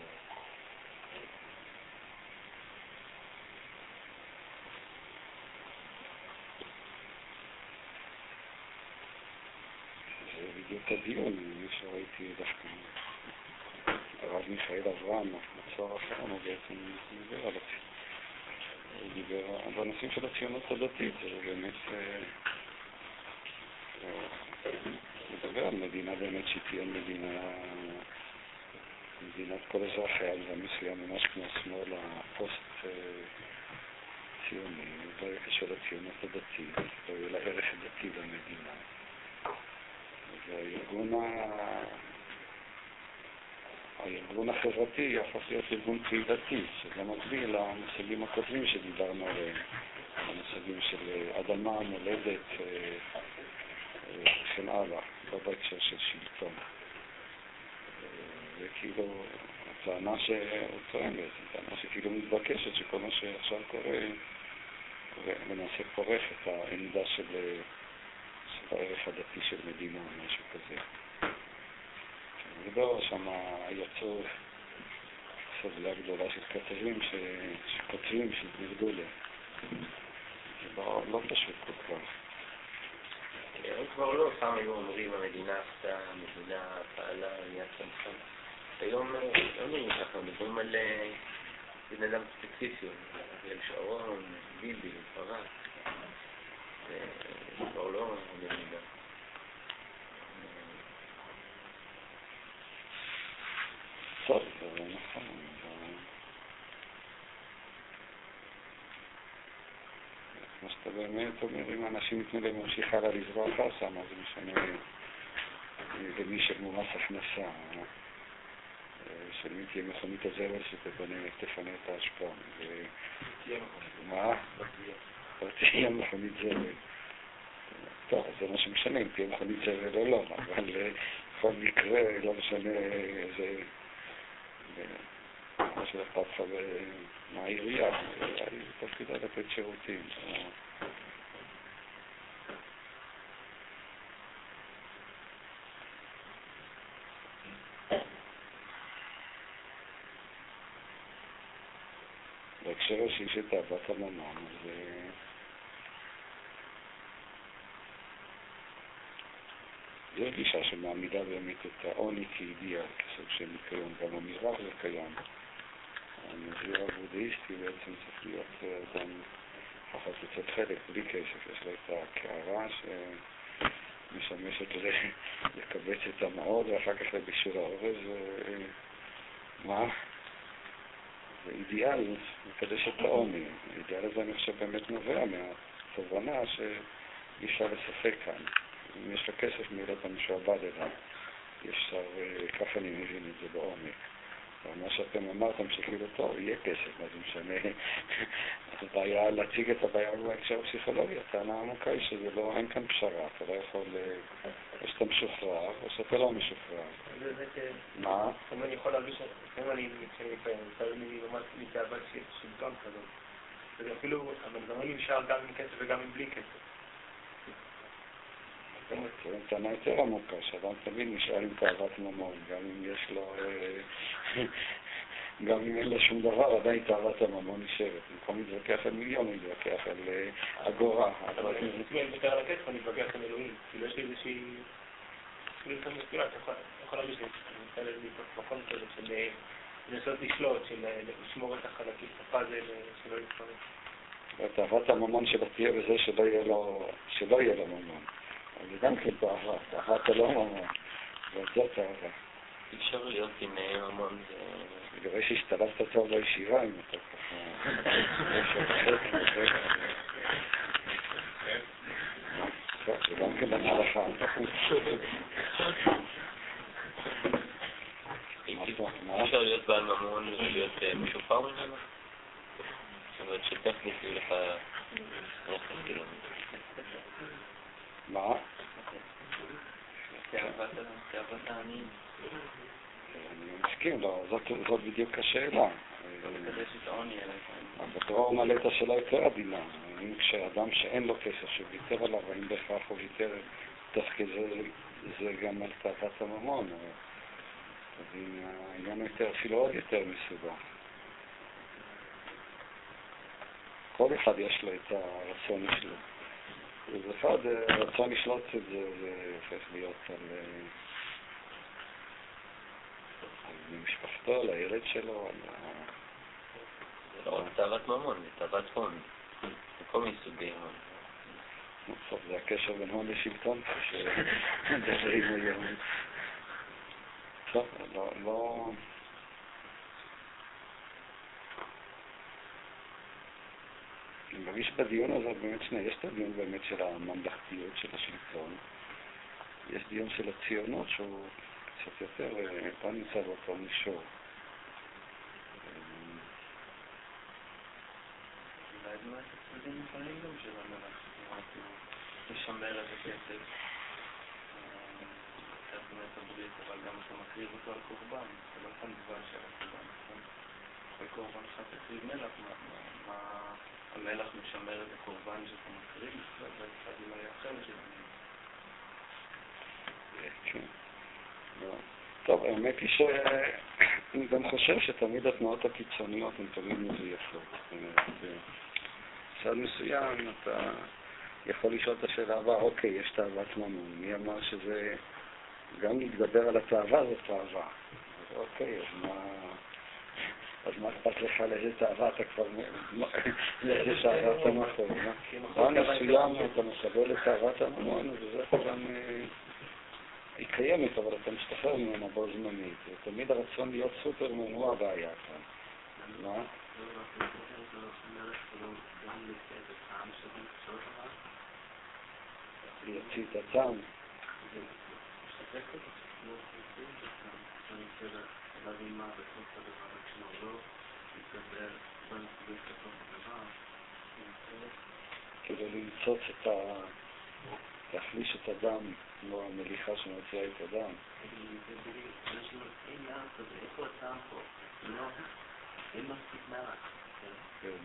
זה בדיוק הדיון, אני שראיתי דווקא הרב מיכאל אברהם, מצור אחרון, הוא בעצם דיבר על. הוא דיבר בנושאים של הציונות הדתית, זה באמת... מדבר על מדינה באמת שהיא תהיה מדינה, מדינת כל אזרחיה, במובן מסוים ממש כמו השמאל הפוסט אה, ציוני, לא קשור לציונות הדתית, לא יהיה לה ערך דתי במדינה. והארגון ה... הארגון החברתי יהפוך להיות ארגון קהילתי, שזה מקביל למושגים הקודמים שדיברנו עליהם, המושגים של אדמה, מולדת אה, אה, וכן הלאה, לא בהקשר של שלטון. אה, זה כאילו הטענה שהוא טוען בעצם, טענה שכאילו מתבקשת שכל מה שעכשיו קורה למעשה פורך את העמדה של, אה, של הערך הדתי של מדינה או משהו כזה. מדבר שם יצאו סוגיה גדולה של כתבים. שכותבים שהתנגדו ל... זה לא, לא פשוט כל כך. הם כבר לא, פעם היו אומרים המדינה עשתה, המדינה פעלה, נהיה צמחה. היום אה, לא נראים ככה, מדברים על אה, בן אדם ספציפי, אריאל שרון, ביבי, ברק. זה זה כבר לא מדינה. טוב, זה נכון. זה- כמו שאתה באמת אומר, אם אנשים ייתנו להם להמשיך הלאה לזרוע חסה, מה זה משנה למי ישלמו מס הכנסה? אה? של מי תהיה מכונית הזבל שתפנה את האשפה. ו- מה? לא תהיה מכונית זבל. טוב, זה מה שמשנה, אם תהיה מכונית זבל או לא, אבל אה, בכל מקרה, לא משנה איזה... אה, מה שאכפת לך ב- מהעירייה, העירייה היא תפקידה לתת שירותים. אה, בהקשר השני של תאוות הממון, אז אה, זו גישה שמעמידה באמת את העוני כאידיאל, כסוג של ניקיון, גם המזרח זה קיים. הנזיר הבודהיסטי בעצם צריך להיות אה, אדם לפחות לצאת חלק, בלי כסף, יש לו את הקערה שמשמשת לקבץ את המעות ואחר כך לבישול האורז, אה, מה? זה אידיאל מקדש את העוני. האידיאל הזה אני חושב באמת נובע מהתובנה שאי אפשר לשחק כאן. אם יש לו כסף מילא את המשועבד אליו. אי אפשר, אה, ככה אני מבין את זה בעומק. אבל מה שאתם אמרתם שכאילו טוב, יהיה כסף, מה זה משנה? הבעיה, להציג את הבעיה בהקשר הפסיכולוגי, הטענה העמוקה היא שזה לא, אין כאן פשרה, אתה לא יכול, אה, או שאתה משוחרר או שאתה לא משוחרר. אה, מה? לפעמים אני יכול להרגיש, לפעמים אני, כשאני מתפעל, אני לי ממש של שלטון כזאת. וזה אפילו, המנגנון נשאר גם עם כסף וגם עם בלי כסף. זו טענה יותר עמוקה, שאדם תמיד נשאר עם תאוות ממון, גם אם יש לו, אה, גם אם אין לו שום דבר, עדיין תאוות הממון נשארת. במקום להתווכח על מיליון, הוא מתווכח על אה, אגורה. אבל אני אני מוותר על הכסף, אני מתווכח עם אלוהים. כאילו, יש לי איזושהי... כאילו, אתה יכול להרגיש שאני נמצא לי מקום כזה של אה, לנסות לשלוט, של לשמור את החלקים, את הפאזל, שלא יתפרק. תאוות הממון שלו תהיה בזה שלא יהיה לו ממון. זה גם כן תאווה, תאוות הלא ממון. זאת תאווה. אי אפשר להיות עם אה, ממון, זה... אני רואה שהשתלבת טוב בישיבה אם אתה ככה... זה גם כן מה? אפשר להיות בעל ממון ולהיות אה, משופר ממנו? זאת אומרת, שתכף יהיו לך. מה? אני מסכים, לא, זאת, בדיוק השאלה. האלה. אבל התורה מעלה את השאלה יותר עדינה. האם כשאדם שאין לו כסף, שוויתר עליו, האם בהכרח הוא ויתר דווקא זה, זה גם על תאוות הממון? אז אם העניין הוא יותר, אפילו עוד יותר מסובך. כל אחד יש לו את הרצון שלו. אז אחד, אה, רצון לשלוט את זה, זה הופך להיות על, אה, על משפחתו, על הילד שלו, על ה... זה לא רק תאוות ממון, זה תאוות הון. כל מיני סוגי הון. בסוף זה הקשר בין הון לשלטון, שמדברים היום. טוב, לא, אני מרגיש בדיון הזה באמת שני, יש את הדיון באמת של הממלכתיות של השלטון, יש דיון של הציונות שהוא קצת יותר, אה, לא נמצא באותו מישור. של. לשמר את הכסף. אה, אבל גם אתה מקריב אותו על קורבן. זה לא סתם דבש על הקורבן, נכון? כל קורבן לך תקריב מלח. מה- המלח משמר את הקורבן שאתה מקריב? זה קצת אולי אחר של המלך. כן. לא. טוב, האמת היא שאני גם חושב שתמיד התנועות הקיצוניות הן תמיד מזויפות. אומרת, אה, בצד מסוים אתה יכול לשאול את השאלה הבאה, אוקיי, יש תאוות ממון, מי אמר שזה... גם להתגבר על התאווה זאת תאווה. אוקיי, אז מה... אז מה אכפת לך לאיזה תאווה אתה כבר... לאיזה תאווה אתה מכור? במובן מסוים אתה מקבל את תאוות הממון, וזה גם... אה, היא קיימת, אבל אתה משתחרר ממנה בו זמנית. ותמיד הרצון להיות סופרמן הוא הבעיה כאן. מה? להוציא את הטעם. כדי למצוץ את ה... להחליש את הדם, כמו המליחה שמוציאה את הדם. כן. כן.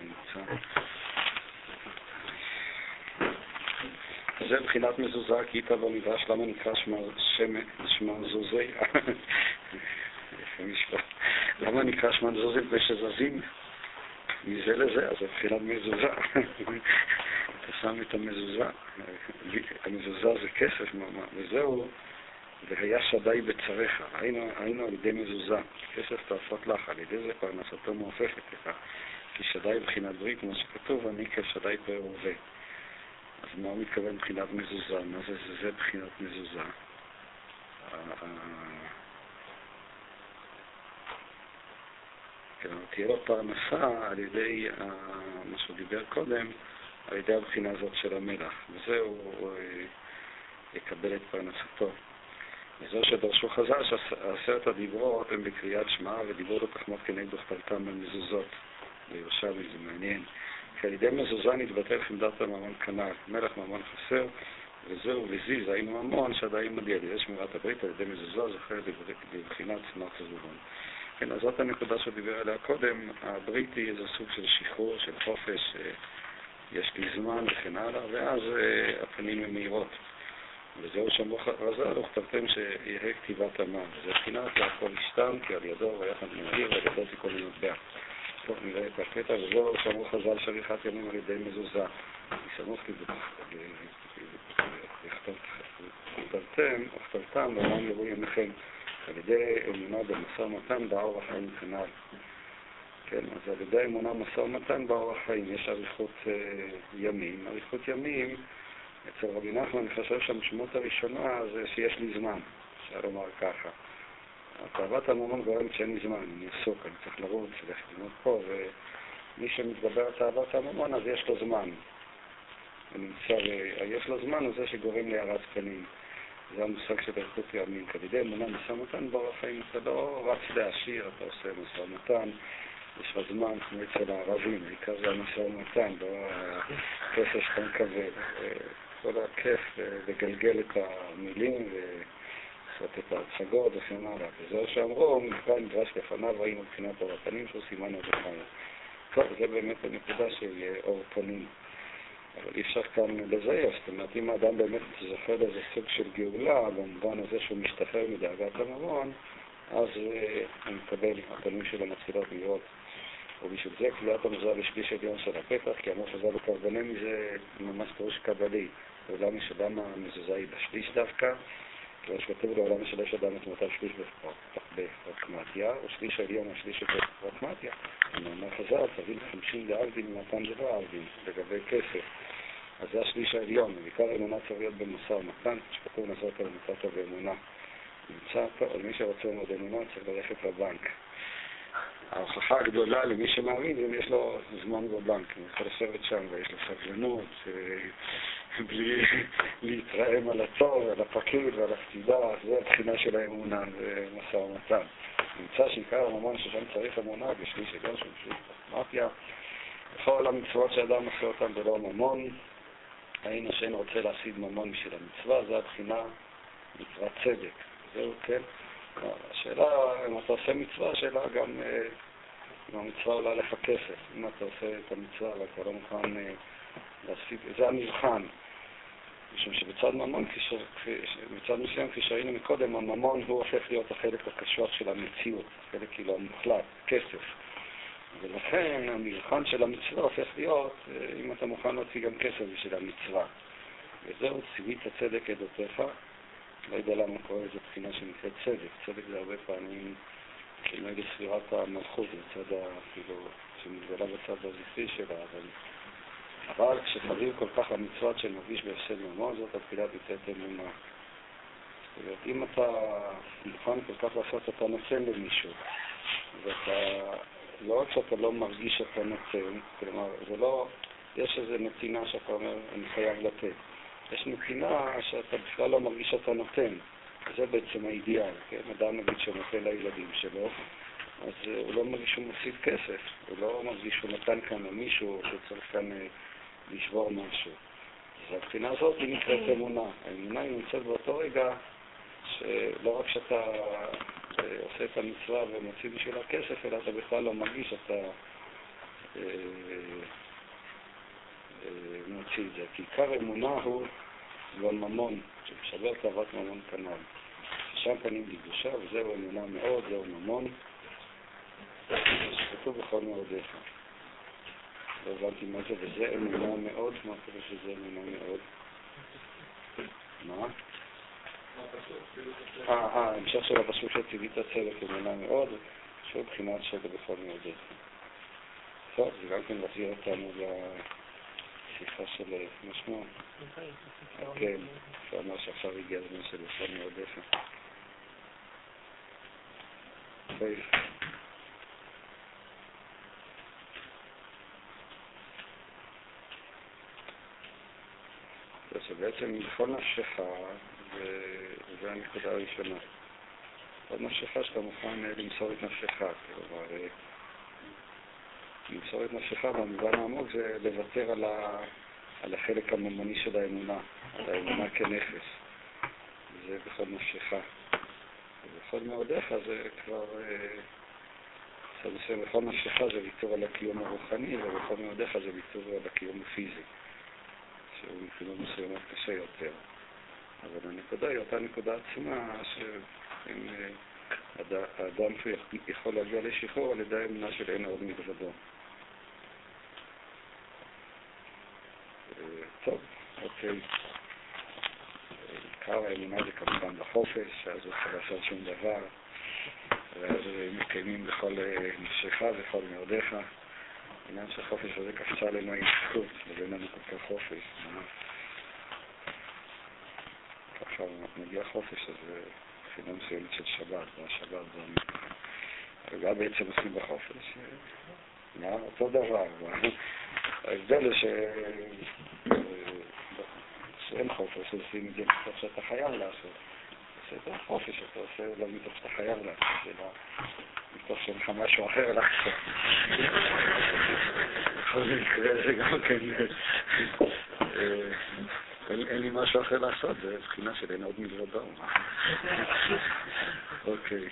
נמצא. זה מבחינת מזוזה, כי איתה לא נדרש למה נקרא שמה זוזי. למה נקרא שמה זוזי? מפני שזזים מזה לזה, אז זה מבחינת מזוזה. אתה שם את המזוזה, המזוזה זה כסף, וזהו, והיה שדי בצריך, היינו, היינו על ידי מזוזה, כסף תעשות לך, על ידי זה פרנסתו מופכת לך, כי שדי מבחינת ברית, כמו שכתוב, אני כשדי פאר ווה. אז מה הוא מתכוון מבחינת מזוזה? מה זה זה, זה מבחינת מזוזה? ה- ה- כן, תהיה לו פרנסה על ידי ה- מה שהוא דיבר קודם, על ידי הבחינה הזאת של המלח, וזה הוא אה, יקבל את פרנסתו. וזהו שדרשו חז"ל שעשרת הדיברות הם בקריאת שמע ודיברות התחמות כנגד וכתבתם במזוזות. בירושלמי זה מעניין. כי על ידי מזוזה נתבטל חמדת הממון כנ"ל. מלך ממון חסר, וזהו וזיז, היינו ממון שעדיין מגיע לידי שמירת הברית על ידי מזוזה זוכר לבחינת צמח זבולון. כן, אז זאת הנקודה שדיבר עליה קודם, הברית היא איזה סוג של שחרור, של חופש, אה, יש לי זמן וכן הלאה, ואז אה, הפנים הן מהירות. וזהו שאמרו רז"ל, וכתבתם שיהא כתיבת המן. זה בחינת והכל ישתם, כי על ידו ויחד מהיר, ועל ידו תיקון למטבע. טוב, נראה את הקטע, וזהו שאמרו חז"ל שריחת ימים על ידי מזוזה. סמוך וכתבתם, וכתבתם, לעולם יראו ימיכם. על ידי אמונה במשא ומתן באור החיים כנ"ל. כן, אז על ידי אמונה במשא ומתן באור החיים יש אריכות אה, ימים. אריכות ימים, אצל רבי נחמן אני חושב שהמשמעות הראשונה זה שיש לי זמן, אפשר לומר ככה. תאוות הממון גורמת שאין לי זמן, אני עסוק, אני צריך לרוץ, ללכת ללמוד פה, ומי שמתגבר על תאוות הממון אז יש לו זמן. ונמצא, יש לו זמן הוא זה שגורם להארת פנים. זה המושג של איכות ימין. כבידי אמונה משא ומתן באורח חיים, אתה לא רץ להעשיר, אתה עושה משא ומתן, יש לך זמן כמו אצל הערבים, העיקר זה המשא ומתן, לא הכסף שאתה מקבל. כל הכיף לגלגל את המילים לעשות את ההצגות וכן הלאה. וזהו שאמרו, מקרא נדרש לפניו, ראינו מבחינת אור הפנים שהוא סימן עוד אחד. טוב, זה באמת הנקודה של אור פנים. אבל אי אפשר כאן לזייף, זאת אומרת, אם האדם באמת זוכה לאיזה סוג של גאולה, במובן הזה שהוא משתחרר מדאגת הממון, אז הוא מקבל, הפנים שלו מתחילות להיות. ובשביל זה קביעת המזל לשליש עליון של הפתח, כי אמרו חז"ל וקרבני מזה ממש פירוש קבלי. לעולם יש אדם המזוזה היא בשליש דווקא, כמו שכתוב לעולם יש אדם את מותיו שליש בפרקמטיה, או שליש העליון או שליש בפרקמטיה. במאמר חז"ל תביא לחמישים דאבדין ומתן דלא אבדין, לגבי כסף. אז זה השליש העליון, ובעיקר האמונה צריך להיות במשא ומתן, שכתוב נעשות על מצאת באמונה. נמצא פה, מי שרוצה ללמוד אמונה צריך ללכת לבנק. ההוכחה הגדולה למי שמאמין אם יש לו זמן בבנק, הוא יכול לשבת שם ויש לו סבלנות, בלי להתרעם על התור ועל הפקיד ועל הפקידה, זה הבחינה של האמונה ומשא ומתן. נמצא שעיקר הממון ששם צריך אמונה בשליש עליון של שליש פרקמטיה. בכל המצוות שאדם עושה אותן בלא ממון, היינו שאין רוצה להשיג ממון בשביל המצווה, זה הבחינה מצוות צדק. זהו, כן? השאלה, אם אתה עושה מצווה, השאלה גם אם המצווה עולה לך כסף. אם אתה עושה את המצווה ואתה לא מוכן להשיג, זה המבחן. משום שבצד ממון, בצד מסוים, כפי שראינו מקודם, הממון הוא הופך להיות החלק הקשוח של המציאות, החלק כאילו המוחלט, כסף. ולכן המבחן של המצווה הופך להיות אם אתה מוכן להוציא גם כסף בשביל המצווה. וזהו ציווית הצדק עדותיך. לא יודע למה קורא לזה בחינה שנקראת צדק. צדק זה הרבה פעמים כנגד ספירת המלכות, בצד, כאילו, שמתגלה בצד הזכרי שלה, אבל אבל כשחביב כל כך המצוות שמרגיש בהפסד ממון, זאת התפילה ביצאת אמונה. זאת אומרת, אם אתה מוכן כל כך לעשות, אתה נותן למישהו, ואתה, לא רק שאתה לא מרגיש שאתה נותן, כלומר, זה לא, יש איזו נתינה שאתה אומר, אני חייב לתת. יש נתינה שאתה בכלל לא מרגיש שאתה נותן. זה בעצם האידיאל, כן? אדם נגיד שנותן לילדים שלו, אז הוא לא מרגיש שהוא מפסיד כסף, הוא לא מרגיש שהוא נתן כאן למישהו, שהוא צריך כאן לשבור משהו. אז הבחינה הזאת היא נקראת אמונה. האמונה היא נמצאת באותו רגע שלא רק שאתה עושה את המצווה ומוציא בשביל הכסף, אלא אתה בכלל לא מרגיש שאתה אה, אה, מוציא את זה. כי עיקר אמונה הוא גם ממון, שמשבר תאוות ממון כנ"ל. שם פנים לקדושה, וזהו אמונה מאוד, זהו ממון. שכתוב בכל מאודיך. לא הבנתי מה זה, וזה אמונה מאוד, מה קורה שזה אמונה מאוד? מה? אה, אה, המשך של הפסוק של ציווית הצדק אמונה מאוד, שהוא בחינת שגע בכל מאודיך. טוב, זה גם כן מחזיר אותנו לשיחה של משמעות. כן, הוא אמר שעכשיו הגיע הזמן של בכל מאודיך. שבעצם בכל נפשך, וזו הנקודה הראשונה, בכל נפשך שאתה מוכן למסור את נפשך, כלומר, למסור את נפשך במובן העמוק זה לוותר על, ה, על החלק הממוני של האמונה, על האמונה כנכס, זה בכל נפשך. ובכל מאודיך זה כבר, מסוים, בכל נפשך זה ויתור על הקיום הרוחני, ובכל מאודיך זה ויתור על הקיום הפיזי. שהוא מבחינות מסוימות קשה יותר. אבל הנקודה היא אותה נקודה עצמה, שאם האדם יכול להגיע לשחרור על ידי האמונה של אין עוד מלבדו. טוב, אוקיי. עיקר האמונה זה כמובן בחופש, אז הוא יכול לעשות שום דבר, ואז מקיימים בכל נפשך וכל מאודיך. העניין של חופש הזה קפצה עלינו ההתפתחות, ואין לנו כל כך חופש. ככה מגיע חופש, אז מבחינה מסוימת של שבת, והשבת זה... גם בעצם עושים בחופש. מה אותו דבר. ההבדל הוא ש... שאין חופש, עושים את זה מתוך שאתה חייב לעשות. בסדר, חופש, אתה עושה זה מתוך שאתה חייב לעשות, זה לא מתוך שאין לך משהו אחר לעשות. בכל מקרה זה גם כן... אה, אין לי משהו אחר לעשות, זה בחינה של אין עוד מלבדו. אוקיי.